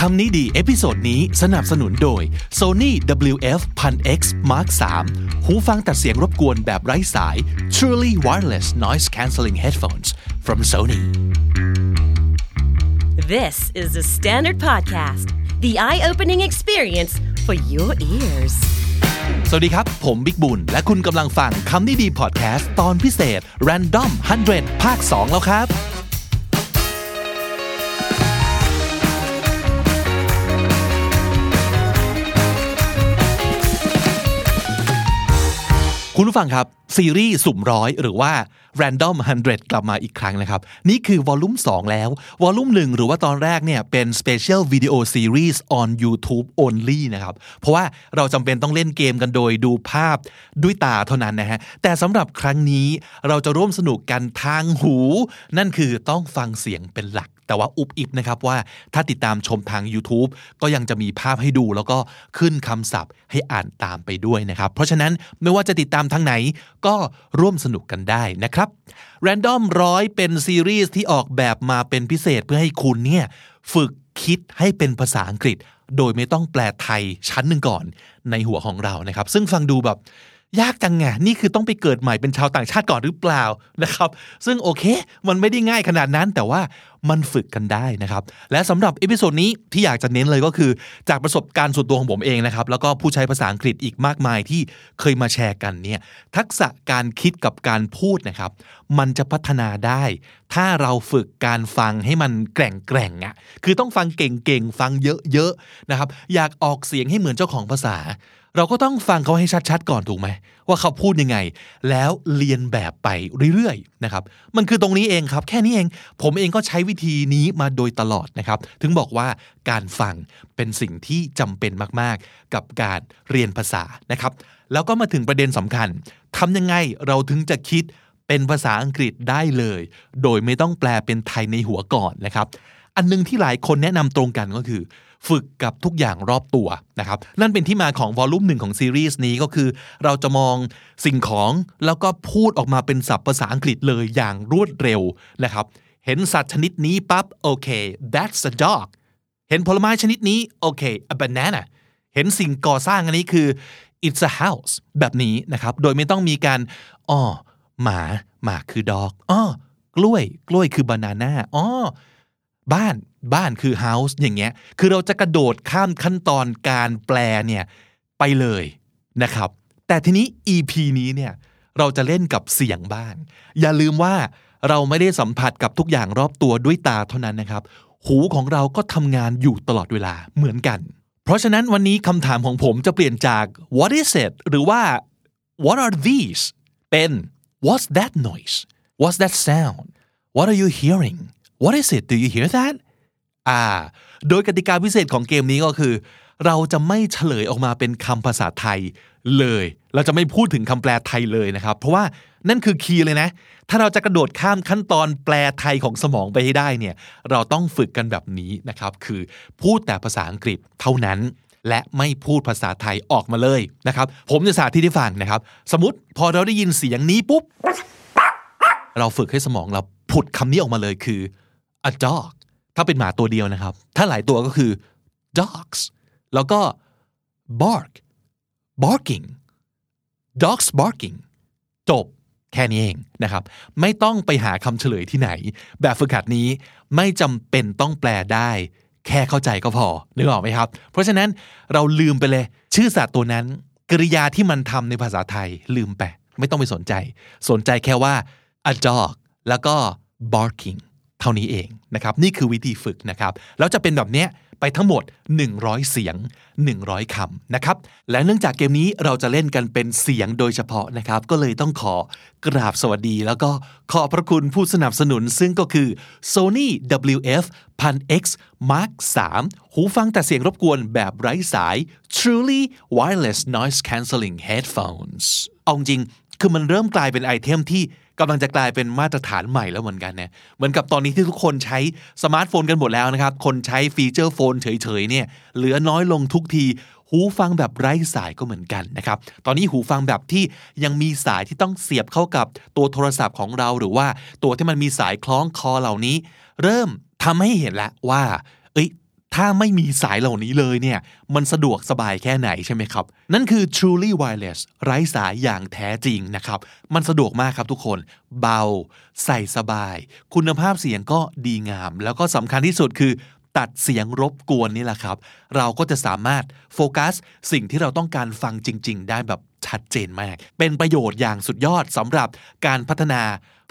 คำนี้ดี episode นี้สนับสนุนโดย Sony WF 1000X Mark 3หูฟังตัดเสียงรบกวนแบบไร้สาย Truly Wireless Noise Cancelling Headphones from Sony This is the Standard Podcast, the eye opening experience for your ears. สวัสดีครับ ผมบิ๊กบุญ และคุณกำลังฟังคำนี้ดีพอดแคสต์ตอนพิเศษ Random 100 ภาค 2 แล้วครับ คุณผู้ฟังครับ ซีรีส์สุ่มร้อยหรือว่า Random 100 กลับมาอีกครั้งนะครับ นี่คือวอลลุ่ม2แล้ว วอลลุ่ม1 หรือว่าตอนแรกเนี่ยเป็น Special Video Series on YouTube only นะครับ เพราะว่าเราจำเป็นต้องเล่นเกมกันโดยดูภาพด้วยตาเท่านั้นนะฮะ แต่สำหรับครั้งนี้เราจะร่วมสนุกกันทางหู นั่นคือต้องฟังเสียงเป็นหลัก แต่ว่าอุบอิบนะครับว่าถ้าติดตามชมทาง YouTube ก็ยังจะมีภาพให้ดู แล้วก็ขึ้นคำศัพท์ให้อ่านตามไปด้วยนะครับ เพราะฉะนั้นไม่ว่าจะติดตามทางไหนก็ร่วมสนุกกันได้นะครับ Random ร้อยเป็นซีรีส์ที่ออกแบบมาเป็นพิเศษเพื่อให้คุณเนี่ยฝึกคิดให้เป็นภาษาอังกฤษ โดยไม่ต้องแปลไทยชั้นหนึ่งก่อนในหัวของเรานะครับ ซึ่งฟังดูแบบ ยากจังไงนี่คือต้องไปเกิดใหม่เป็นชาวต่างชาติก่อนหรือเปล่านะครับ ซึ่งโอเค มันไม่ได้ง่ายขนาดนั้นแต่ว่ามันฝึกกันได้นะครับ และสำหรับ episode นี้ที่อยากจะเน้นเลยก็คือ จากประสบการณ์ส่วนตัวของผมเองนะครับ แล้วก็ผู้ใช้ภาษาอังกฤษอีกมากมายที่เคยมาแชร์กันเนี่ยทักษะการคิดกับการพูดนะครับ มันจะพัฒนาได้ ถ้าเราฝึกการฟังให้มันแกร่งแกร่งอะคือต้องฟังเก่งๆ ฟังเยอะๆนะครับอยากออกเสียงให้เหมือนเจ้าของภาษา เราก็ต้องฟังเขาให้ชัดๆ ก่อนถูกไหม ว่าเขาพูดยังไง แล้วเลียนแบบไปเรื่อยๆนะครับมันคือตรงนี้เองครับ แค่นี้เอง ผมเองก็ใช้วิธีนี้มาโดยตลอดนะครับ ถึงบอกว่าการฟังเป็นสิ่งที่จำเป็นมากๆ กับการเรียนภาษานะครับ แล้วก็มาถึงประเด็นสำคัญทำยังไงเราถึงจะคิดเป็นภาษาอังกฤษได้เลย โดยไม่ต้องแปลเป็นไทยในหัวก่อนนะครับ อันหนึงที่หลายคนแนะนำตรงกันก็คือ ฝึกกับทุกอย่างรอบตัวนะครับนั่นเป็นที่มาของวอลลุ่มหนึ่งของซีรีส์นี้ก็คือ เราจะมองสิ่งของแล้วก็พูดออกมาเป็นศัพท์ภาษาอังกฤษเลยอย่างรวดเร็วนะครับเห็นสัตว์ชนิดนี้ปั๊บโอเค that's a dog เห็นผลไม้ชนิดนี้โอเค a banana เห็นสิ่งก่อสร้างอันนี้คือ it's a house แบบนี้นะครับ โดยไม่ต้องมีการอ้อหมาหมาคือ dog อ้อกล้วย กล้วยคือ banana อ้อ บ้านบ้านคือ house อย่างเงี้ย คือเราจะกระโดดข้ามขั้นตอนการแปลเนี่ยไปเลยนะครับ แต่ทีนี้ EP นี้เนี่ยเราจะเล่นกับเสียงบ้าง อย่าลืมว่าเราไม่ได้สัมผัสกับทุกอย่างรอบตัวด้วยตาเท่านั้นนะครับ หูของเราก็ทำงานอยู่ตลอดเวลาเหมือนกัน เพราะฉะนั้นวันนี้คำถามของผมจะเปลี่ยนจาก what is it หรือว่า what are these เป็น what's that noise what's that sound what are you hearing what is it do you hear that อ่า โดยกติกาพิเศษของเกมนี้ก็คือ เราจะไม่เฉลยออกมาเป็นคำภาษาไทยเลย เราจะไม่พูดถึงคำแปลไทยเลยนะครับ เพราะว่านั่นคือคีย์เลยนะ ถ้าเราจะกระโดดข้ามขั้นตอนแปลไทยของสมองไปให้ได้เนี่ย เราต้องฝึกกันแบบนี้นะครับ คือพูดแต่ภาษาอังกฤษเท่านั้น และไม่พูดภาษาไทยออกมาเลยนะครับ ผมจะสาธิตให้ฟังนะครับ สมมติพอเราได้ยินเสียงนี้ปุ๊บ เราฝึกให้สมองเราผุดคำนี้ออกมาเลยคือ a dog ถ้าเป็นหมาตัวเดียวนะครับ ถ้าหลายตัวก็คือ dogs แล้วก็ bark barking dogs barking จบแค่นี้เองนะครับ ไม่ต้องไปหาคำเฉลยที่ไหน แบบฝึกหัดนี้ไม่จำเป็นต้องแปลได้ แค่เข้าใจก็พอนึกออกไหมครับ เพราะฉะนั้นเราลืมไปเลย ชื่อสัตว์ตัวนั้น กริยาที่มันทำในภาษาไทยลืมไป ไม่ต้องไปสนใจ สนใจแค่ว่า a dog แล้วก็ barking เท่านี้เองนะครับนี่คือวิธีฝึกนะครับแล้วจะเป็นแบบเนี้ยไปทั้งหมด 100 เสียง 100คำนะครับและเนื่องจากเกมนี้เราจะเล่นกันเป็นเสียงโดยเฉพาะนะครับก็เลยต้องขอกราบสวัสดี แล้วก็ขอบพระคุณผู้สนับสนุน ซึ่งก็คือ Sony WF 1000X Mark 3 หูฟังแต่เสียงรบกวนแบบไร้สาย Truly Wireless Noise Cancelling Headphones เอาจริงคือมันเริ่มกลายเป็น item ที่ กำลังจะกลายเป็นมาตรฐานใหม่แล้วเหมือนกันเนี่ยเหมือนกับตอนนี้ที่ทุกคนใช้สมาร์ทโฟนกันหมดแล้วนะครับ คนใช้ feature phone เฉยๆเนี่ยเหลือน้อยลงทุกที หูฟังแบบไร้สายก็เหมือนกันนะครับ ตอนนี้หูฟังแบบที่ยังมีสายที่ต้องเสียบเข้ากับตัวโทรศัพท์ของเราหรือว่าตัวที่มันมีสายคล้องคอเหล่านี้ เริ่มทำให้เห็นแล้วว่า เอ้ย ถ้าไม่มีสายเหล่านี้เลยเนี่ย มันสะดวกสบายแค่ไหนใช่ไหมครับ นั่นคือ truly wireless ไร้สายอย่างแท้จริงนะครับ มันสะดวกมากครับทุกคน เบา ใส่สบาย คุณภาพเสียงก็ดีงาม แล้วก็สำคัญที่สุดคือตัดเสียงรบกวนนี่แหละครับ เราก็จะสามารถโฟกัสสิ่งที่เราต้องการฟังจริง ๆ ได้แบบชัดเจนมาก เป็นประโยชน์อย่างสุดยอดสำหรับการพัฒนา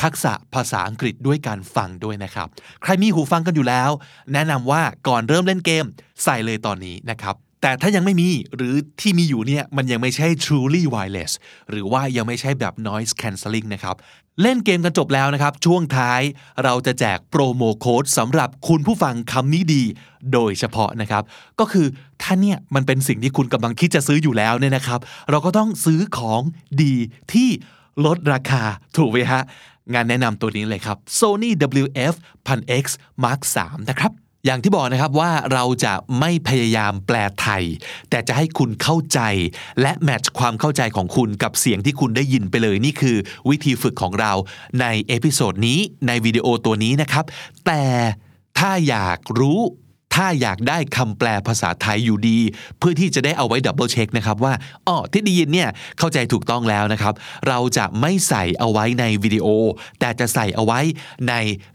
ทักษะภาษาอังกฤษด้วยการฟังด้วยนะครับ ใครมีหูฟังกันอยู่แล้ว แนะนำว่าก่อนเริ่มเล่นเกม ใส่เลยตอนนี้นะครับแต่ถ้ายังไม่มีหรือที่มีอยู่เนี่ยมันยังไม่ใช่ truly wireless หรือว่ายังไม่ใช่แบบ noise cancelling นะครับเล่นเกมกันจบแล้วนะครับ ช่วงท้ายเราจะแจกโปรโมโค้ดสำหรับคุณผู้ฟังคำนี้ดี โดยเฉพาะนะครับ ก็คือถ้าเนี่ยมันเป็นสิ่งที่คุณกำลังคิดจะซื้ออยู่แล้วเนี่ยนะครับ เราก็ต้องซื้อของดีที่ลดราคาถูกไหมฮะ งานแนะนำตัวนี้เลยครับ Sony WF 1000X Mark 3นะครับ อย่างที่บอกนะครับว่าเราจะไม่พยายามแปลไทย แต่จะให้คุณเข้าใจ และ match ความเข้าใจของคุณกับเสียงที่คุณได้ยินไปเลย นี่คือวิธีฝึกของเราใน episode นี้ในวิดีโอตัวนี้นะครับ แต่ถ้าอยากรู้ ถ้าอยากได้คำแปลภาษาไทยอยู่ดี เพื่อที่จะได้เอาไว้ double check นะครับว่าอ๋อที่ได้ยินเนี่ยเข้าใจถูกต้องแล้วนะครับ เราจะไม่ใส่เอาไว้ในวิดีโอ แต่จะใส่เอาไว้ใน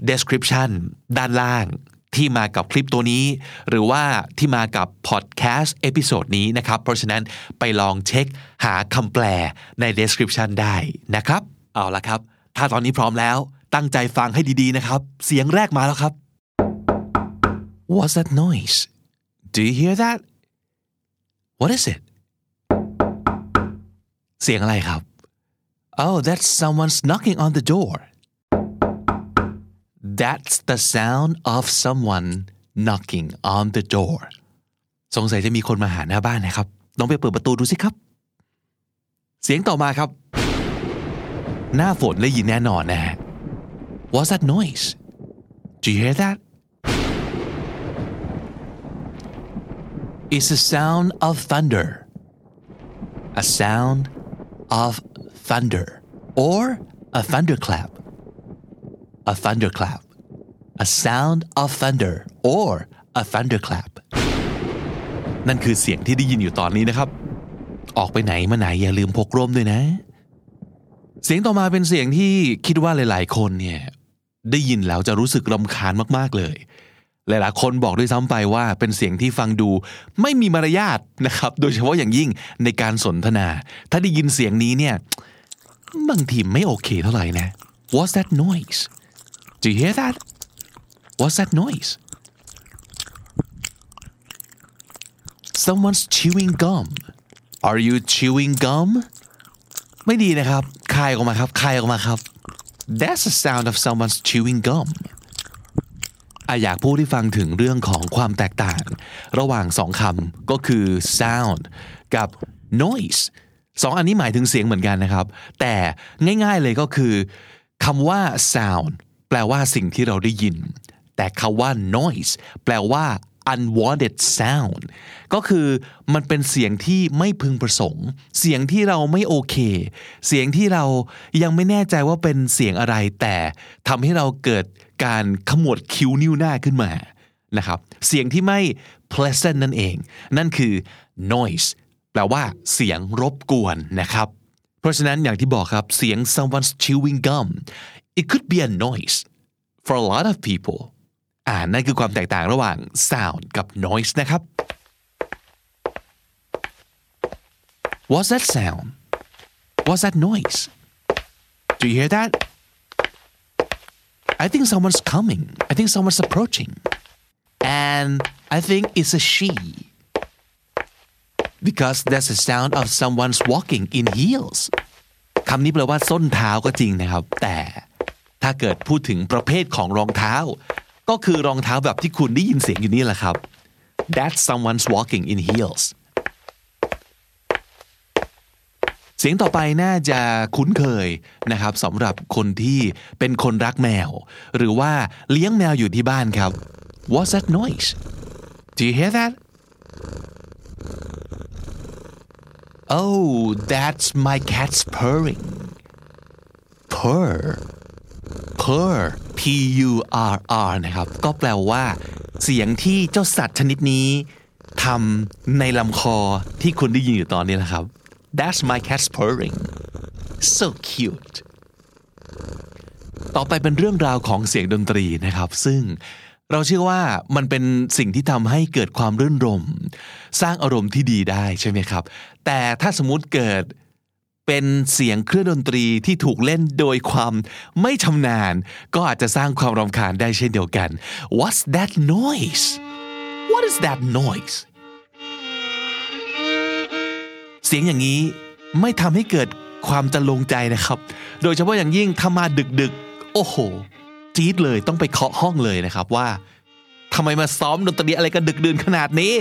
description ด้านล่างที่มากับคลิปตัวนี้ หรือว่าที่มากับพอดแคสต์ episode นี้นะครับ เพราะฉะนั้นไปลองเช็คหาคำแปลใน description ได้นะครับ เอาละครับ ถ้าตอนนี้พร้อมแล้ว ตั้งใจฟังให้ดีๆนะครับ เสียงแรกมาแล้วครับ What's that noise? Do you hear that? What is it? เสียงอะไรครับ Oh that's someone's knocking on the door That's the sound of someone knocking on the door สงสัยจะมีคนมาหาหน้าบ้านนะครับ ลองไปเปิดประตูดูสิครับ เสียงต่อมาครับ หน้าฝนได้ยินแน่นอนนะฮะ What's that noise? Do you hear that? It's a sound of thunder. A sound of thunder. Or a thunderclap. A thunderclap. A sound of thunder. Or a thunderclap. นั่นคือเสียงที่ได้ยินอยู่ตอนนี้นะครับ ออกไปไหนมาไหนอย่าลืมพกร่มด้วยนะ เสียงต่อมาเป็นเสียงที่คิดว่าหลาย ๆ คนเนี่ยได้ยินแล้วจะรู้สึกรำคาญมาก ๆ เลย หลายๆคนบอกด้วยซ้ำไปว่าเป็นเสียงที่ฟังดู ไม่มีมารยาทนะครับ โดยเฉพาะอย่างยิ่งในการสนทนา ถ้าได้ยินเสียงนี้เนี่ยบางทีไม่โอเคเท่าไหร่นะ What's that noise Do you hear that What's that noise Someone's chewing gum Are you chewing gum ไม่ดีนะครับ คายออกมาครับ คายออกมาครับ That's the sound of someone's chewing gum อะอยากพูดให้ฟังถึงเรื่องของความแตกต่าง ระหว่างสองคำก็คือ sound กับ noise สองอันนี้หมายถึงเสียงเหมือนกันนะครับ แต่ง่ายๆเลยก็คือคำว่า sound แปลว่าสิ่งที่เราได้ยิน แต่คำว่า noise แปลว่า unwanted sound ก็คือมันเป็นเสียงที่ไม่พึงประสงค์ เสียงที่เราไม่โอเค เสียงที่เรายังไม่แน่ใจว่าเป็นเสียงอะไร แต่ทำให้เราเกิดการขมวดคิ้วนิ้วหน้าขึ้นมานะครับ เสียงที่ไม่ pleasant นั่นเอง นั่นคือ noise แปลว่าเสียงรบกวนนะครับ เพราะฉะนั้นอย่างที่บอกครับเสียง someone's chewing gum it could be a noise for a lot of people อ่านั่นคือความแตกต่างระหว่าง sound กับ noise นะครับ What's that sound What's that noise Do you hear that I think someone's coming I think someone's approaching and I think it's a she because that's the sound of someone's walking in heels คำนี้แปลว่าส้นเท้าก็จริงนะครับ แต่ถ้าเกิดพูดถึงประเภทของรองเท้า ก็คือรองเท้าแบบที่คุณได้ยินเสียงอยู่นี่แหละครับ That's someone's walking in heels เสียงต่อไปน่าจะคุ้นเคยนะครับสำหรับคนที่เป็นคนรักแมว หรือว่าเลี้ยงแมวอยู่ที่บ้านครับ What's that noise Do you hear that Oh that's my cat's purring purr purr P U R R นะครับ ก็แปลว่า เสียงที่เจ้าสัตว์ชนิดนี้ทำในลำคอที่คุณได้ยินอยู่ตอนนี้นะครับ That's my cat purring so cute ต่อไปเป็นเรื่องราวของเสียงดนตรีนะครับ ซึ่งเราเชื่อว่ามันเป็นสิ่งที่ทำให้เกิดความรื่นรม สร้างอารมณ์ที่ดีได้ใช่ไหมครับ แต่ถ้าสมมติเกิด เป็นเสียงเครื่องดนตรีที่ถูกเล่นโดยความไม่ชำนาญ ก็อาจจะสร้างความรำคาญได้เช่นเดียวกัน What's that noise What is that noise เสียงอย่างนี้ไม่ทำให้เกิดความจะลงใจนะครับ โดยเฉพาะอย่างยิ่งถ้ามาดึกๆ โอ้โห จี๊ดเลยต้องไปเคาะห้องเลยนะครับว่าทำไมมาซ้อมดนตรีอะไรกันดึกดื่นขนาดนี้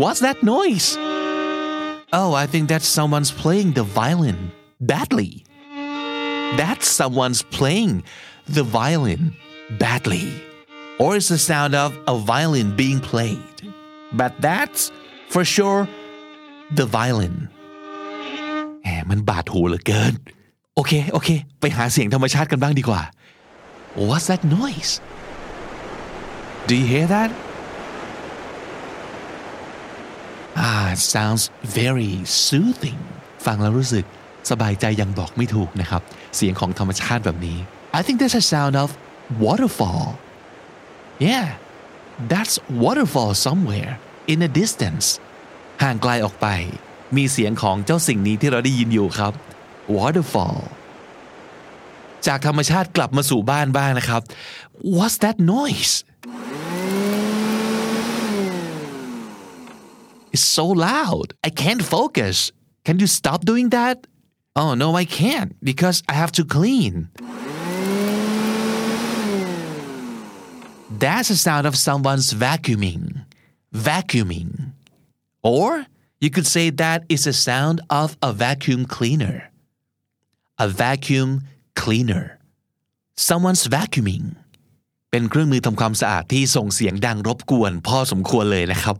What's that noise Oh I think that someone's playing the violin badly That someone's playing the violin badly or it's the sound of a violin being played but that's for sure the violin แหมมันบาดหูเหลือเกิน โอเค โอเค ไปหาเสียงธรรมชาติกันบ้างดีกว่า What's that noise Do you hear that Ah sounds very soothing ฟังแล้วรู้สึกสบายใจยังบอกไม่ถูกนะครับ เสียงของธรรมชาติแบบนี้ I think that's a sound of waterfall yeah that's waterfall somewhere in a distance ห่างไกลออกไป มีเสียงของเจ้าสิ่งนี้ที่เราได้ยินอยู่ครับ waterfall จากธรรมชาติกลับมาสู่บ้านบ้างนะครับ what's that noise It's so loud I can't focus Can you stop doing that Oh no I can't because I have to clean That's the sound of someone's vacuuming vacuuming or you could say that is the sound of a vacuum cleaner a vacuum cleaner someone's vacuuming เป็นเครื่องมือทำความสะอาดที่ส่งเสียงดังรบกวนพอสมควรเลยนะครับ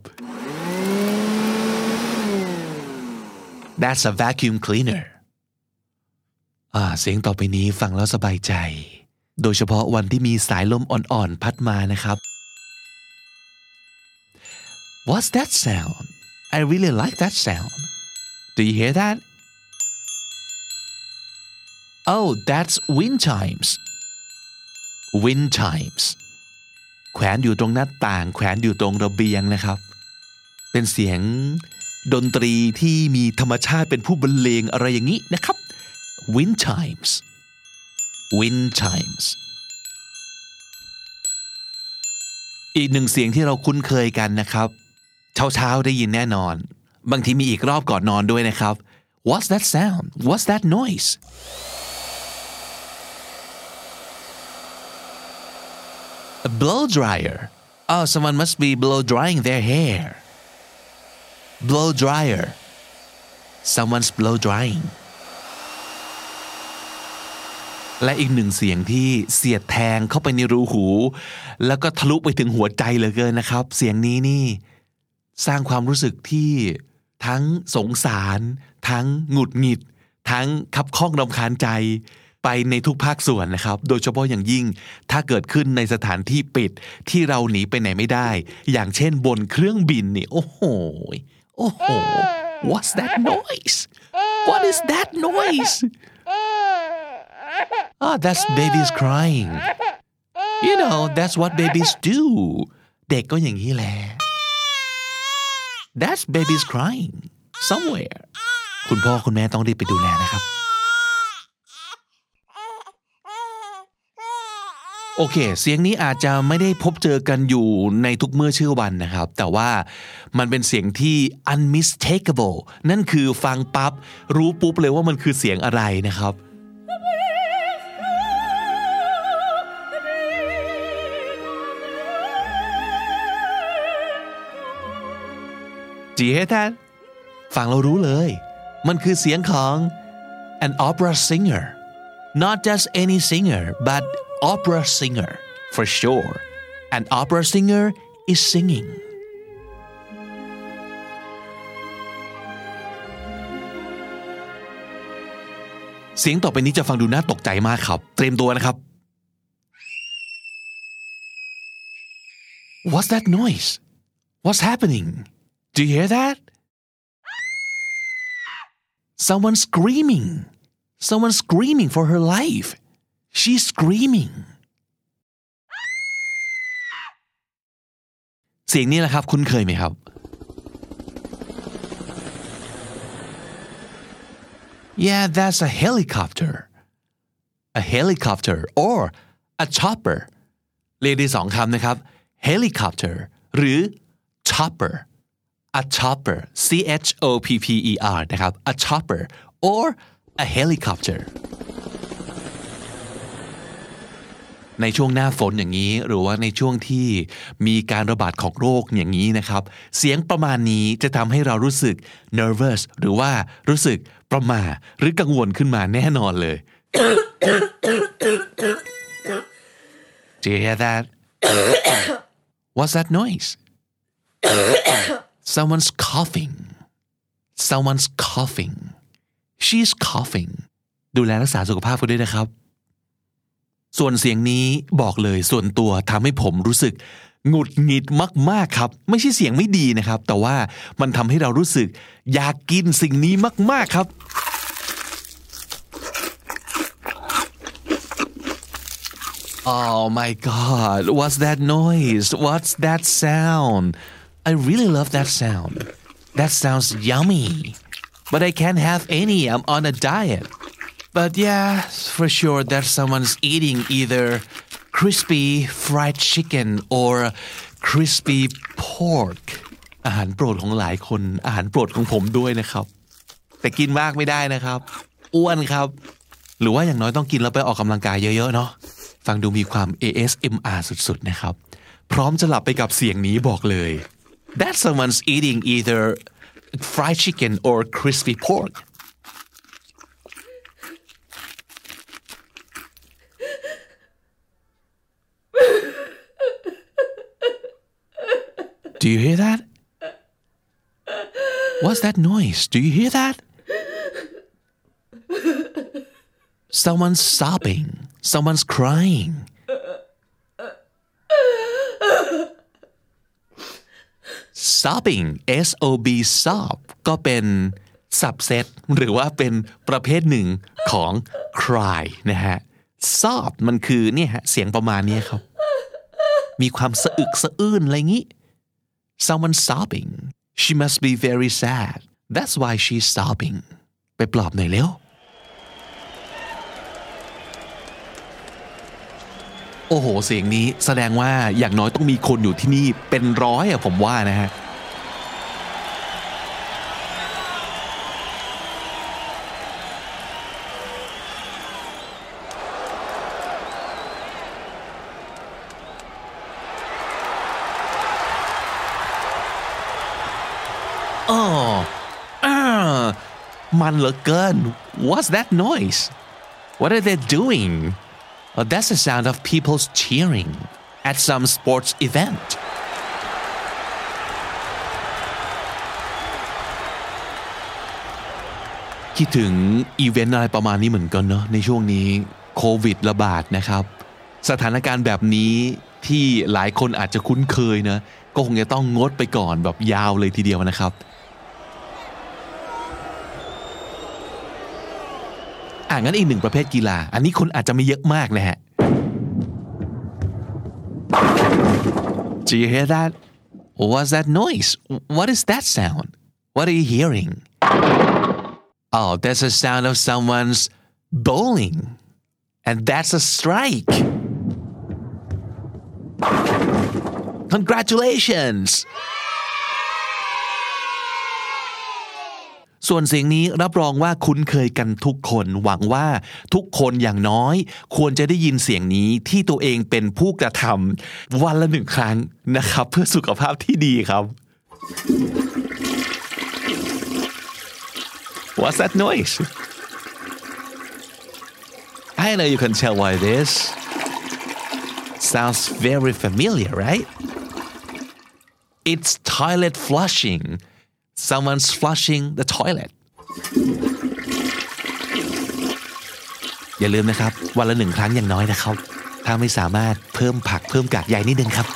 That's a vacuum cleaner อ่าเสียงต่อไปนี้ฟังแล้วสบายใจ โดยเฉพาะวันที่มีสายลมอ่อนๆ พัดมานะครับ What's that sound I really like that sound Do you hear that Oh that's wind chimes wind chimes แขวนอยู่ตรงหน้าต่าง แขวนอยู่ตรงระเบียงนะครับ เป็นเสียง ดนตรีที่มีธรรมชาติเป็นผู้บรรเลงอะไรอย่างนี้นะครับ wind chimes wind chimes อีกหนึ่งเสียงที่เราคุ้นเคยกันนะครับ เช้าๆได้ยินแน่นอน บางทีมีอีกรอบก่อนนอนด้วยนะครับ What's that sound What's that noise A blow dryer Oh someone must be blow drying their hair blow dryer someone's blow drying และอีกหนึ่งเสียงที่เสียดแทงเข้าไปในรูหู แล้วก็ทะลุไปถึงหัวใจเหลือเกินนะครับ เสียงนี้นี่ สร้างความรู้สึกที่ทั้งสงสาร ทั้งหงุดหงิด ทั้งขับข้องรำคาญใจไปในทุกภาคส่วนนะครับ โดยเฉพาะอย่างยิ่งถ้าเกิดขึ้นในสถานที่ปิดที่เราหนีไปไหนไม่ได้ อย่างเช่นบนเครื่องบินนี่โอ้โห โอ้โห What's that noise What is that noise Oh that's babies crying You know that's what babies do เด็กก็อย่างนี้แหละ That's babies crying somewhere คุณพ่อคุณแม่ต้องรีบไปดูแลนะครับ โอเค เสียงนี้อาจจะไม่ได้พบเจอกันอยู่ในทุกเมื่อเชื่อวันนะครับ แต่ว่ามันเป็นเสียงที่ unmistakable นั่นคือฟังปั๊บรู้ปุ๊บเลยว่ามันคือเสียงอะไรนะครับ Do you hear that ฟังเรารู้เลย มันคือเสียงของ an opera singer not just any singer but opera singer for sure an opera singer is singing เสียงต่อไปนี้จะฟังดูน่าตกใจมากครับ เตรียมตัวนะครับ What's that noise What's happening Do you hear that Someone screaming Someone screaming for her life She's screaming เสียงนี้แหละครับ คุ้นเคยไหมครับ Yeah that's a helicopter a helicopter or a chopper เรียกได้สองคำนะครับ helicopter หรือ chopper a chopper c h o p p e r นะครับ a chopper or a helicopter ในช่วงหน้าฝนอย่างนี้ หรือว่าในช่วงที่มีการระบาดของโรคอย่างนี้นะครับ เสียงประมาณนี้จะทำให้เรารู้สึก nervous หรือว่ารู้สึกประมาหรือกังวลขึ้นมาแน่นอนเลย Do you hear that? What's that noise? Someone's coughing. Someone's coughing. She's coughing. ดูแลรักษาสุขภาพกันด้วยนะครับ ส่วนเสียงนี้บอกเลยส่วนตัวทำให้ผมรู้สึกหงุดหงิดมากๆครับ ไม่ใช่เสียงไม่ดีนะครับ แต่ว่ามันทำให้เรารู้สึก อยากกินสิ่งนี้มาก ๆครับ Oh my god, what's that noise? What's that sound? I really love that sound. That sounds yummy. But I can't have any, I'm on a diet. But yeah, for sure that someone's eating either crispy fried chicken or crispy pork อาหารโปรดของหลายคนอาหารโปรดของผมด้วยนะครับ แต่กินมากไม่ได้นะครับ อ้วนครับ หรือว่าอย่างน้อยต้องกินแล้วไปออกกำลังกายเยอะๆเนาะฟังดูมีความ ASMR สุดๆนะครับ พร้อมจะหลับไปกับเสียงนี้บอกเลย That someone's eating either fried chicken or crispy pork Do you hear that? What's that noise? Do you hear that? Someone's sobbing. Someone's crying. sobbing S O B sob ก็เป็นสับเซตหรือว่าเป็นประเภทหนึ่งของ cry นะฮะ sob มันคือเนี่ยฮะเสียงประมาณนี้ครับ มีความสะอึกสะอื้นอะไรงี้ someone sobbing she must be very sad that's why she's sobbing ไปปลอบหน่อยเร็ว โอ้โห เสียงนี้แสดงว่าอย่างน้อยต้องมีคนอยู่ที่นี่เป็นร้อยอะผมว่านะฮะ อ๋ออ่า มันเหลือเกิน What's that noise What are they doing Oh, that's the sound of people cheering at some sports event. คิดถึงอีเวนต์อะไรประมาณนี้เหมือนกันเนาะในช่วงนี้โควิดระบาดนะครับ สถานการณ์แบบนี้ที่หลายคนอาจจะคุ้นเคยนะก็คงจะต้องงดไปก่อนแบบยาวเลยทีเดียวนะครับ อ่างั้นอีกหนึ่งประเภทกีฬา อันนี้คนอาจจะไม่เยอะมากนะฮะ Do you hear that? What's that noise? What is that sound? What are you hearing? Oh, that's the sound of someone's bowling. And that's a strike. Congratulations! ส่วนเสียงนี้รับรองว่าคุ้นเคยกันทุกคนหวังว่าทุกคนอย่างน้อย ควรจะได้ยินเสียงนี้ที่ตัวเองเป็นผู้กระทำวันละหนึ่งครั้งนะครับ เพื่อสุขภาพที่ดีครับ What's that noise? I know you can tell what it is. Sounds very familiar, right? It's toilet flushing. someone's flushing the toilet อย่าลืมนะครับ วันละหนึ่งครั้งอย่างน้อยนะครับ ถ้าไม่สามารถเพิ่มผักเพิ่มกากใยนิดนึงครับ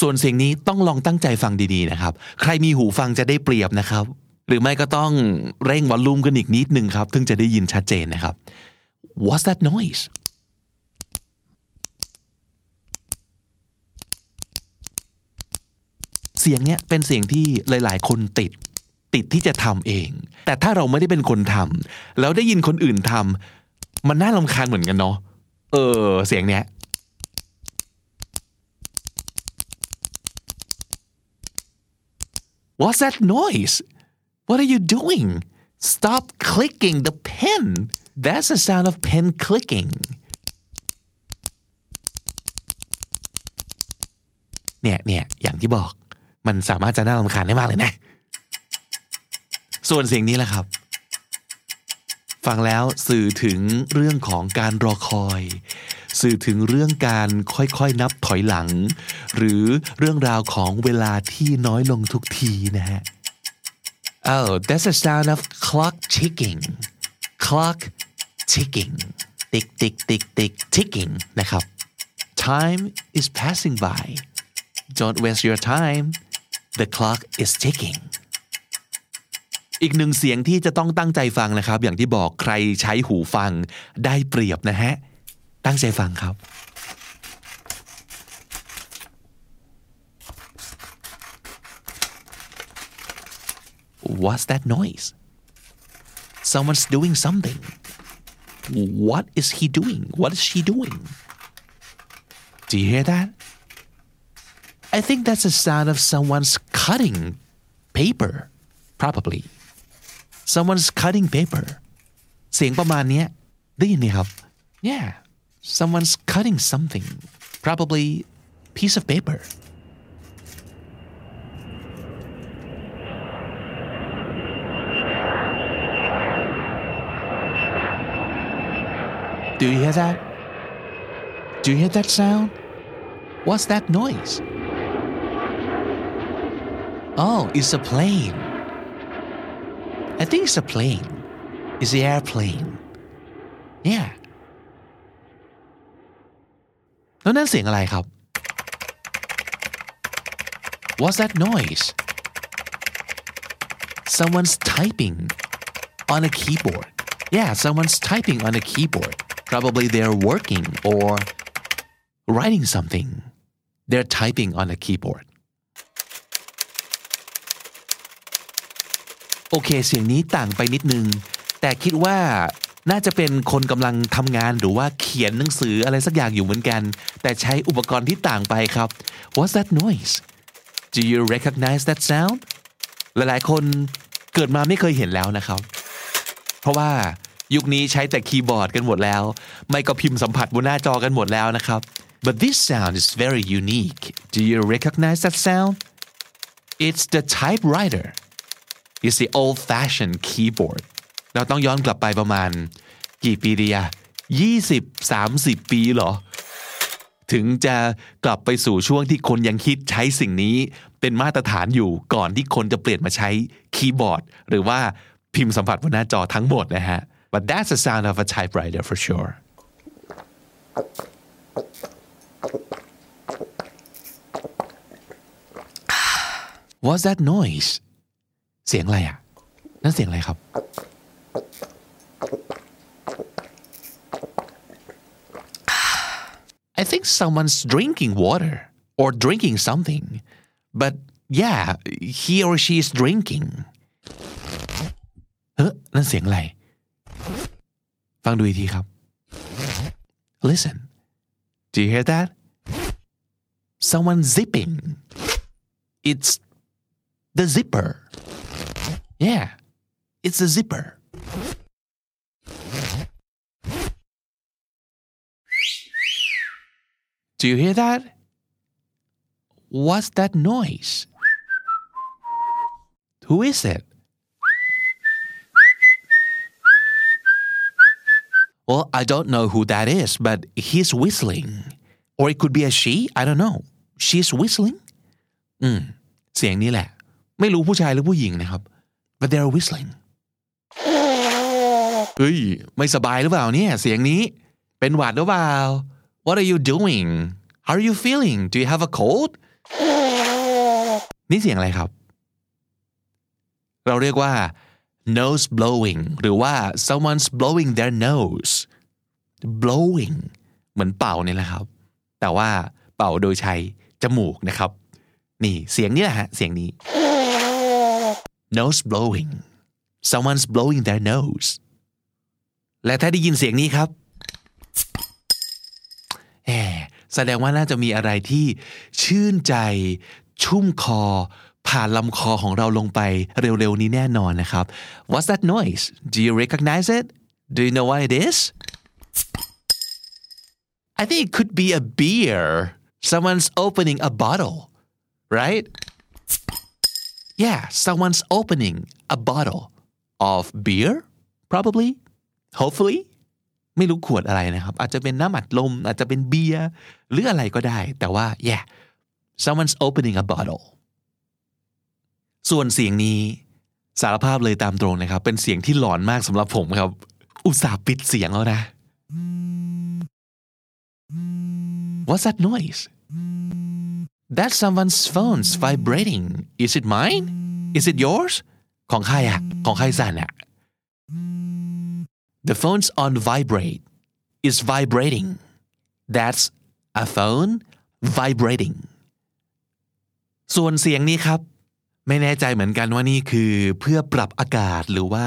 ส่วนเสียงนี้ต้องลองตั้งใจฟังดีๆนะครับ ใครมีหูฟังจะได้เปรียบนะครับ หรือไม่ก็ต้องเร่งวอลลุ่มกันอีกนิดนึงครับถึงจะได้ยินชัดเจนนะครับ What's that noise เสียงเนี้ยเป็นเสียงที่หลาย ๆ คนติดติดที่จะทำเอง แต่ถ้าเราไม่ได้เป็นคนทำแล้วได้ยินคนอื่นทำมันน่าลำคาญเหมือนกันเนาะเออ เสียงเนี้ย What's that noise? What are you doing? Stop clicking the pen. That's the sound of pen clicking. เนี่ยเนี่ยอย่างที่บอก มันสามารถจะน่ารำคาญได้มากเลยนะ ส่วนเสียงนี้แหละครับ ฟังแล้วสื่อถึงเรื่องของการรอคอย สื่อถึงเรื่องการค่อยๆนับถอยหลัง หรือเรื่องราวของเวลาที่น้อยลงทุกทีนะฮะ Oh that's the sound of clock ticking clock ticking tick tick tick tick ticking นะครับ time is passing by don't waste your time the clock is ticking อีกหนึ่งเสียงที่จะต้องตั้งใจฟังนะครับ อย่างที่บอกใครใช้หูฟังได้เปรียบนะฮะ ตั้งใจฟังครับ What's that noise? Someone's doing something. What is he doing? What is she doing? Do you hear that? I think that's the sound of someone's cutting paper. Probably. Someone's cutting paper. เสียงประมาณเนี้ยได้ยินไหมครับ Yeah. Someone's cutting something. Probably piece of paper. Do you hear that? Do you hear that sound? What's that noise? Oh, it's a plane. I think it's a plane. It's the airplane. Yeah. แล้วนั่นเสียงอะไรครับ What's that noise? Someone's typing on a keyboard. Yeah, someone's typing on a keyboard. Probably they're working or writing something. They're typing on a keyboard. โอเค เสียงนี้ต่างไปนิดนึง แต่คิดว่าน่าจะเป็นคนกำลังทำงานหรือว่าเขียนหนังสืออะไรสักอย่างอยู่เหมือนกัน แต่ใช้อุปกรณ์ที่ต่างไปครับ What's that noise Do you recognize that sound หลายๆ คนเกิดมาไม่เคยเห็นแล้วนะครับ เพราะว่ายุคนี้ใช้แต่คีย์บอร์ดกันหมดแล้ว ไม่ก็พิมพ์สัมผัสบนหน้าจอกันหมดแล้วนะครับ but this sound is very unique do you recognize that sound it's the typewriter is the old fashioned keyboard เราต้องย้อนกลับไปประมาณ กี่ปีดีอะ20 30 ปีเหรอ ถึงจะกลับไปสู่ช่วงที่คนยังคิดใช้สิ่งนี้เป็นมาตรฐานอยู่ก่อนที่คนจะเปลี่ยนมาใช้คีย์บอร์ด หรือว่าพิมพ์สัมผัสบนหน้าจอทั้งหมดนะฮะ but that's the sound of a typewriter for sure What's that noise เสียงอะไรอะ นั่นเสียงอะไรครับ I think someone's drinking water or drinking something but yeah he or she is drinking เฮ้ยนั่นเสียงอะไร ฟังดูอีกทีครับ listen do you hear that someone zipping it's the zipper yeah it's the zipper Do you hear that? What's that noise? Who is it? Well, I don't know who that is, but he's whistling. Or it could be a she, I don't know. She's whistling? อืม เสียงนี้แหละ ไม่รู้ผู้ชายหรือผู้หญิงนะครับ but they're whistling เฮ้ย ไม่สบายหรือเปล่าเนี่ย เสียงนี้ เป็นหวัดหรือเปล่า What are you doing? How are you feeling? Do you have a cold? นี่เสียงอะไรครับ เราเรียกว่า nose blowing หรือว่า someone's blowing their nose blowing เหมือนเป่าเนี่ยแหละครับ แต่ว่าเป่าโดยใช้จมูกนะครับ นี่เสียงนี้แหละฮะ เสียงนี้ nose blowing someone's blowing their nose และถ้าได้ยินเสียงนี้ครับแหมแสดงว่าน่าจะมีอะไรที่ชื่นใจชุ่มคอ ผ่านลำคอของเราลงไปเร็วๆนี้แน่นอนนะครับ What's that noise Do you recognize it Do you know what it is I think it could be a beer someone's opening a bottle right Yeah someone's opening a bottle of beer probably hopefully ไม่รู้ขวดอะไรนะครับ อาจจะเป็นน้ำอัดลม อาจจะเป็นเบียร์หรืออะไรก็ได้ แต่ว่า yeah someone's opening a bottle ส่วนเสียงนี้สารภาพเลยตามตรงนะครับ เป็นเสียงที่หลอนมากสำหรับผมครับ อุตส่าห์ปิดเสียงแล้วนะ What's that noise That's someone's phone's vibrating Is it mine Is it yours ของใครอะของใครสั่นอะ The phone's on vibrate is vibrating That's a phone vibrating ส่วนเสียงนี้ครับ ไม่แน่ใจเหมือนกันว่านี่คือเพื่อปรับอากาศหรือว่า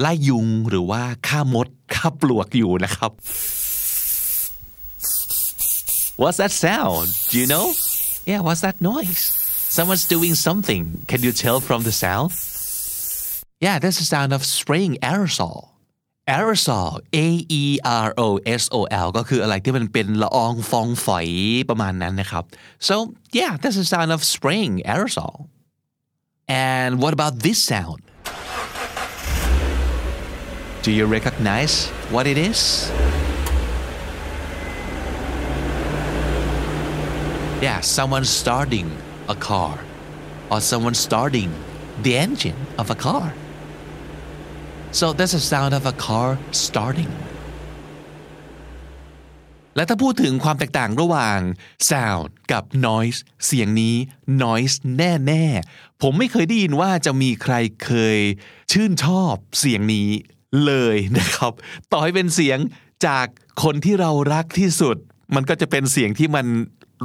ไล่ยุงหรือว่าฆ่ามดฆ่าปลวกอยู่นะครับ What's that sound? Do you know? Yeah, what's that noise? Someone's doing something. Can you tell from the sound? Yeah, that's the sound of spraying aerosol. aerosol A E R O S O L ก็คืออะไรที่มันเป็นละอองฟองฝอยประมาณนั้นนะครับ so yeah that's the sound of spraying aerosol and what about this sound do you recognize what it is yeah someone starting a car or someone starting the engine of a car so that's the sound of a car starting และถ้าพูดถึงความแตกต่างระหว่าง sound กับ noise เสียงนี้ noise แน่ๆ ผมไม่เคยได้ยินว่าจะมีใครเคยชื่นชอบเสียงนี้เลยนะครับ ต่อให้เป็นเสียงจากคนที่เรารักที่สุด มันก็จะเป็นเสียงที่มัน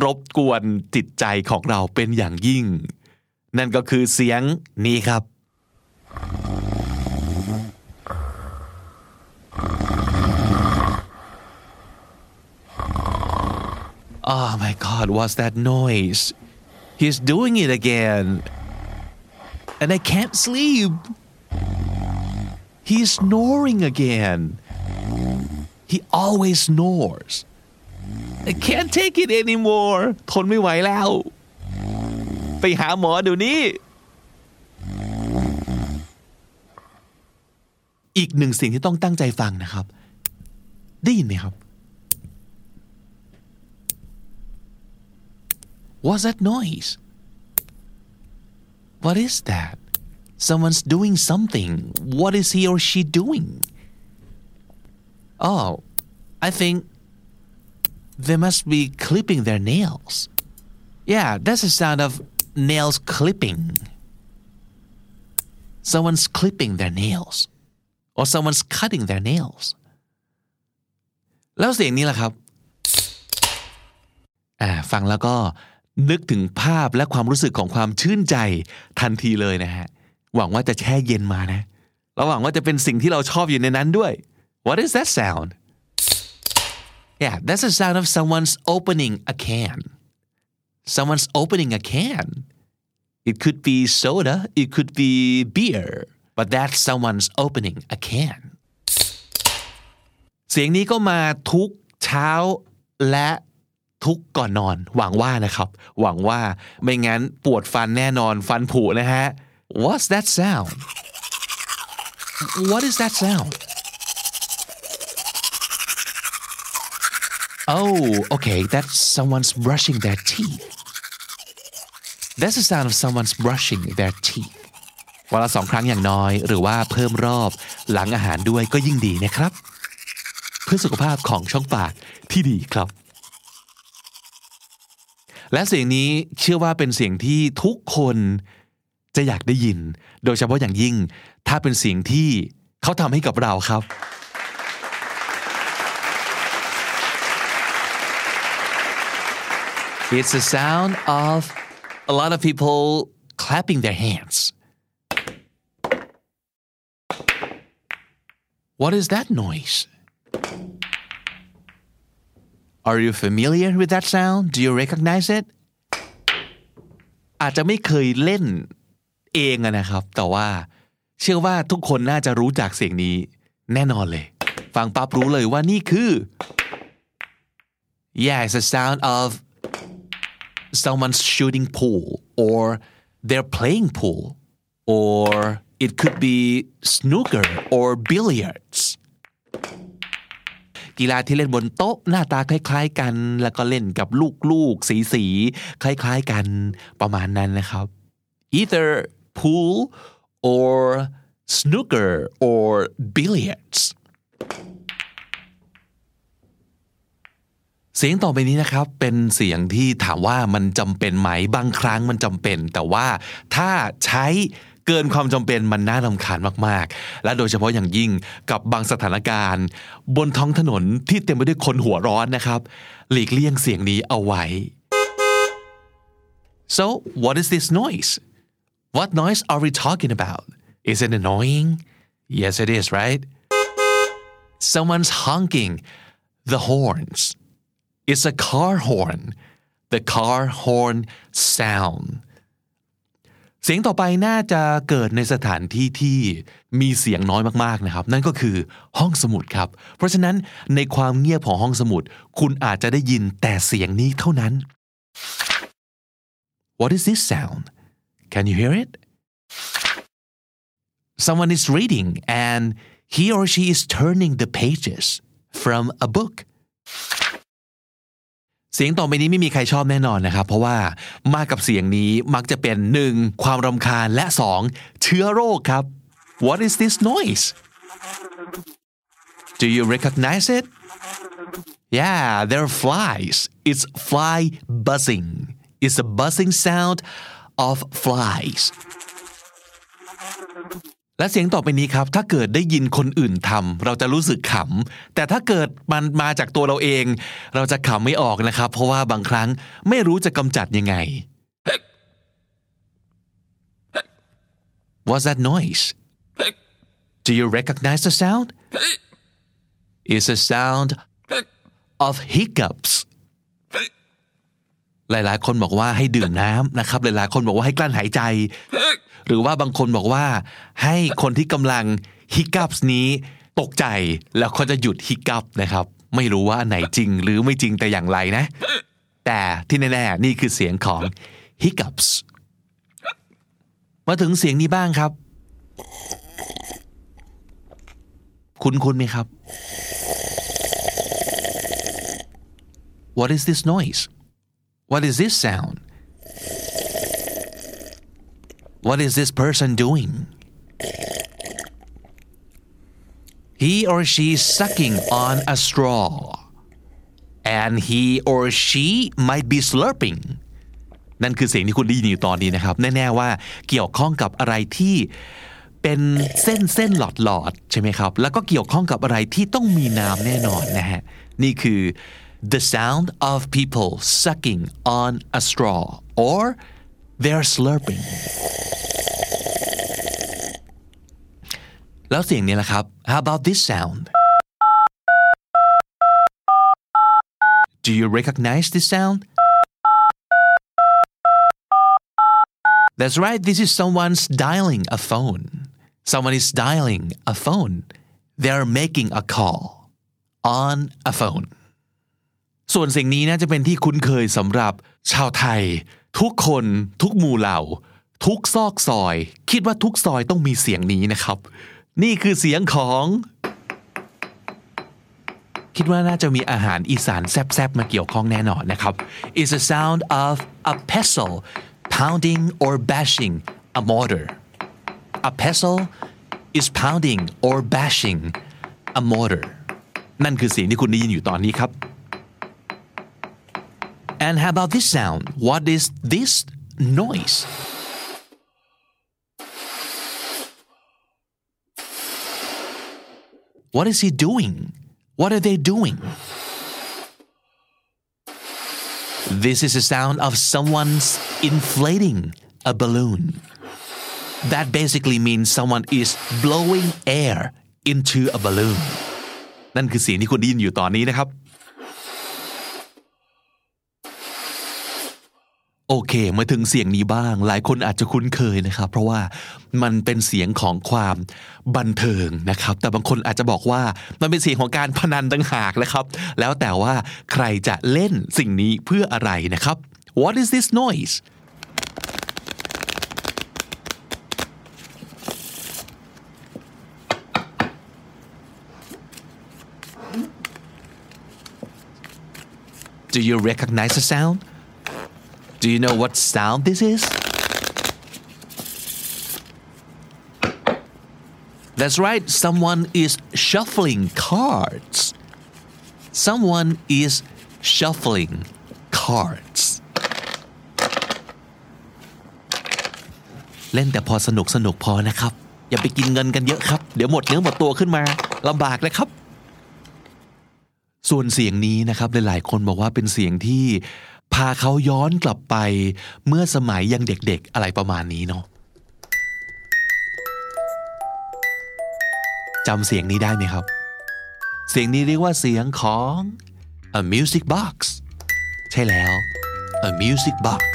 รบกวนจิตใจของเราเป็นอย่างยิ่ง นั่นก็คือเสียงนี้ครับ Oh my god, what's that noise? He's doing it again. And I can't sleep. He's snoring again. He always snores. I can't take it anymore. ทนไม่ไหวแล้ว ไปหาหมอเดี๋ยวนี้ อีกหนึ่งสิ่งที่ต้องตั้งใจฟังนะครับ ได้ยินไหมครับ What's that noise? What is that? Someone's doing something. What is he or she doing? Oh, I think they must be clipping their nails. Yeah, that's the sound of nails clipping. Someone's clipping their nails. Or someone's cutting their nails. แล้วเสียงนี้ล่ะครับอ่าฟังแล้วก็นึกถึงภาพและความรู้สึกของความชื่นใจทันทีเลยนะฮะ หวังว่าจะแช่เย็นมานะแล้วหวังว่าจะเป็นสิ่งที่เราชอบอยู่ในนั้นด้วย What is that sound? Yeah, that's the sound of someone's opening a can. Someone's opening a can. It could be soda, it could be beer, but that's someone's opening a can. เสียงนี้ก็มาทุกเช้าและทุกก่อนนอน หวังว่านะครับ หวังว่าไม่งั้นปวดฟันแน่นอนฟันผุนะฮะ What's that sound? What is that sound? Oh, okay, that's someone's brushing their teeth. That's the sound of someone's brushing their teeth. วันละสองครั้งอย่างน้อย หรือว่าเพิ่มรอบหลังอาหารด้วยก็ยิ่งดีนะครับ เพื่อสุขภาพของช่องปากที่ดีครับ และเสียงนี้เชื่อว่าเป็นเสียงที่ทุกคนจะอยากได้ยิน โดยเฉพาะอย่างยิ่ง ถ้าเป็นเสียงที่เขาทำให้กับเราครับ It's the sound of a lot of people clapping their hands. What is that noise? Are you familiar with that sound? Do you recognize it? อาจจะไม่เคยเล่นเองอะนะครับ แต่ว่าเชื่อว่าทุกคนน่าจะรู้จักเสียงนี้แน่นอนเลย ฟังปั๊บรู้เลยว่านี่คือ Yeah it's the sound of someone's shooting pool or they're playing pool or it could be snooker or billiards กีฬาที่เล่นบนโต๊ะหน้าตาคล้าย ๆ กัน แล้วก็เล่นกับลูกๆ สีๆ คล้ายๆ กันประมาณนั้นนะครับ either pool or snooker or billiards เสียงต่อไปนี้นะครับ เป็นเสียงที่ถามว่ามันจำเป็นไหมบางครั้งมันจำเป็น แต่ว่าถ้าใช้เกินความจำเป็นมันน่ารำคาญมากๆ และโดยเฉพาะอย่างยิ่งกับบางสถานการณ์ บนท้องถนนที่เต็มไปด้วยคนหัวร้อนนะครับ หลีกเลี่ยงเสียงนี้เอาไว้ so what is this noise what noise are we talking about is it annoying yes it is right someone's honking the horns It's a car horn the car horn sound เสียงต่อไปน่าจะเกิดในสถานที่ที่มีเสียงน้อยมากๆนะครับ นั่นก็คือห้องสมุดครับ เพราะฉะนั้นในความเงียบของห้องสมุด คุณอาจจะได้ยินแต่เสียงนี้เท่านั้น What is this sound Can you hear it Someone is reading and he or she is turning the pages from a book เสียงต่อไปนี้ไม่มีใครชอบแน่นอนนะครับ เพราะว่ามากับเสียงนี้มักจะเป็นหนึ่งความรำคาญและสองเชื้อโรคครับ What is this noise Do you recognize it Yeah they're flies It's fly buzzing It's a buzzing sound of flies และเสียงต่อไปนี้ครับ ถ้าเกิดได้ยินคนอื่นทำเราจะรู้สึกขำแต่ถ้าเกิดมันมาจากตัวเราเอง เราจะขำไม่ออกนะครับ เพราะว่าบางครั้งไม่รู้จะกำจัดยังไง What's that noise Do you recognize the sound It's a sound of hiccups หลายๆ คนบอกว่าให้ดื่มน้ำนะครับ หลายๆ คนบอกว่าให้กลั้นหายใจ หรือว่าบางคนบอกว่า ให้คนที่กำลังฮิกั p นี้ตกใจแล้วเขาจะหยุดฮิกั p นะครับ ไม่รู้ว่าไหนจริงหรือไม่จริงแต่อย่างไรนะ แต่ที่แน่ๆนี่คือเสียงของ hiccups มาถึงเสียงนี้บ้างครับ คุณคุณไหมครับ What is this noise What is this sound What is this person doing He or she is sucking on a straw and he or she might be slurping นั่นคือเสียงที่คุณได้ยินอยู่ตอนนี้นะครับ แน่ ๆ ว่าเกี่ยวข้องกับอะไรที่เป็นเส้นเส้นหลอดหลอดใช่ไหมครับ แล้วก็เกี่ยวข้องกับอะไรที่ต้องมีน้ำแน่นอนนะฮะ นี่คือ the sound of people sucking on a straw or they're slurping แล้วเสียงนี้แหละครับ how about this sound do you recognize this sound That's right this is someone's dialing a phone someone is dialing a phone they're making a call on a phone ส่วนสิ่งนี้น่าจะเป็นที่คุ้นเคยสำหรับชาวไทย ทุกคนทุกหมู่เหล่า ทุกซอกซอย คิดว่าทุกซอยต้องมีเสียงนี้นะครับ นี่คือเสียงของ คิดว่าน่าจะมีอาหารอีสานแซ่บๆมาเกี่ยวข้องแน่นอนนะครับ is a sound of a pestle pounding or bashing a mortar a pestle is pounding or bashing a mortar นั่นคือเสียงที่คุณได้ยินอยู่ตอนนี้ครับ and how about this sound what is this noise what is he doing what are they doing this is the sound of someone's inflating a balloon that basically means someone is blowing air into a balloon นั่นคือเสียงที่คุณได้ยินอยู่ตอนนี้นะครับ โอเค มาถึงเสียงนี้บ้าง หลายคนอาจจะคุ้นเคยนะครับ เพราะว่ามันเป็นเสียงของความบันเทิงนะครับ แต่บางคนอาจจะบอกว่ามันเป็นเสียงของการพนันต่างหากนะครับ แล้วแต่ว่าใครจะเล่นสิ่งนี้เพื่ออะไรนะครับ What is this noise Do you recognize the sound? Do you know what sound this is? That's right, someone is shuffling cards. Someone is shuffling cards. เล่นแต่พอสนุกสนุกพอนะครับ อย่าไปกินเงินกันเยอะครับ เดี๋ยวหมดเนื้อหมดตัวขึ้นมาลำบากนะครับ ส่วนเสียงนี้นะครับหลายๆคนบอกว่าเป็นเสียงที่ พาเขาย้อนกลับไปเมื่อสมัยยังเด็กๆอะไรประมาณนี้เนาะจำเสียงนี้ได้ไหมครับ เสียงนี้เรียกว่าเสียงของ a music box ใช่แล้ว a music box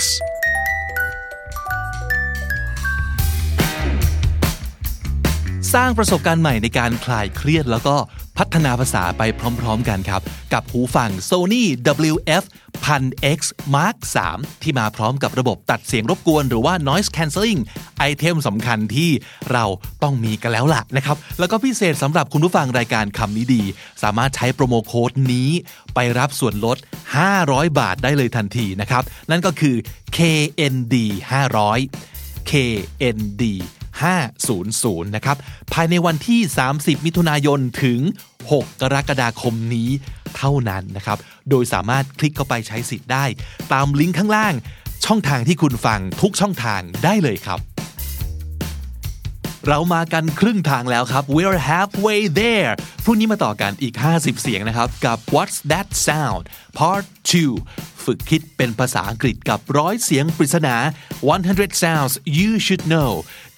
สร้างประสบการณ์ใหม่ในการคลายเครียดแล้วก็ พัฒนาภาษาไปพร้อมๆกันครับ กับหูฟัง Sony WF 1000X Mark 3ที่มาพร้อมกับระบบตัดเสียงรบกวน หรือว่า noise cancelling ไอเทมสำคัญที่เราต้องมีกันแล้วล่ะนะครับ แล้วก็พิเศษสำหรับคุณผู้ฟังรายการคำนี้ดี สามารถใช้โปรโมโค้ดนี้ ไปรับส่วนลด 500 บาทได้เลยทันทีนะครับ นั่นก็คือ KND 500 KND 500 นะครับ ภายในวันที่ 30 มิถุนายนถึง 6 กรกฎาคมนี้เท่านั้นนะครับ โดยสามารถคลิกเข้าไปใช้สิทธิ์ได้ ตามลิงก์ข้างล่าง ช่องทางที่คุณฟังทุกช่องทางได้เลยครับ เรามากันครึ่งทางแล้วครับ we're halfway there พรุ่งนี้มาต่อกันอีก 50 เสียงนะครับ กับ what's that sound part 2 ฝึกคิดเป็นภาษาอังกฤษกับร้อยเสียงปริศนา 100 sounds you should know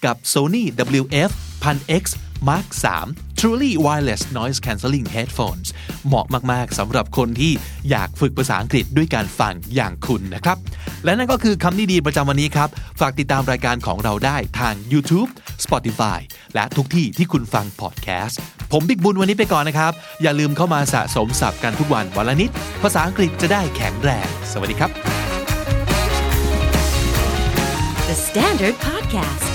กับ Sony WF 1000X Mark 3 Truly Wireless Noise Cancelling Headphones เหมาะมาก ๆสำหรับคนที่อยากฝึกภาษาอังกฤษด้วยการฟังอย่างคุณนะครับ และนั่นก็คือคำนี้ดีประจำวันนี้ครับ ฝากติดตามรายการของเราได้ทาง YouTube Spotify และทุกที่ที่คุณฟังพอดแคสต์ ผมบิ๊กบุญวันนี้ไปก่อนนะครับ อย่าลืมเข้ามาสะสมศัพท์กันทุกวันวันละนิด ภาษาอังกฤษจะได้แข็งแรง สวัสดีครับ The Standard Podcast,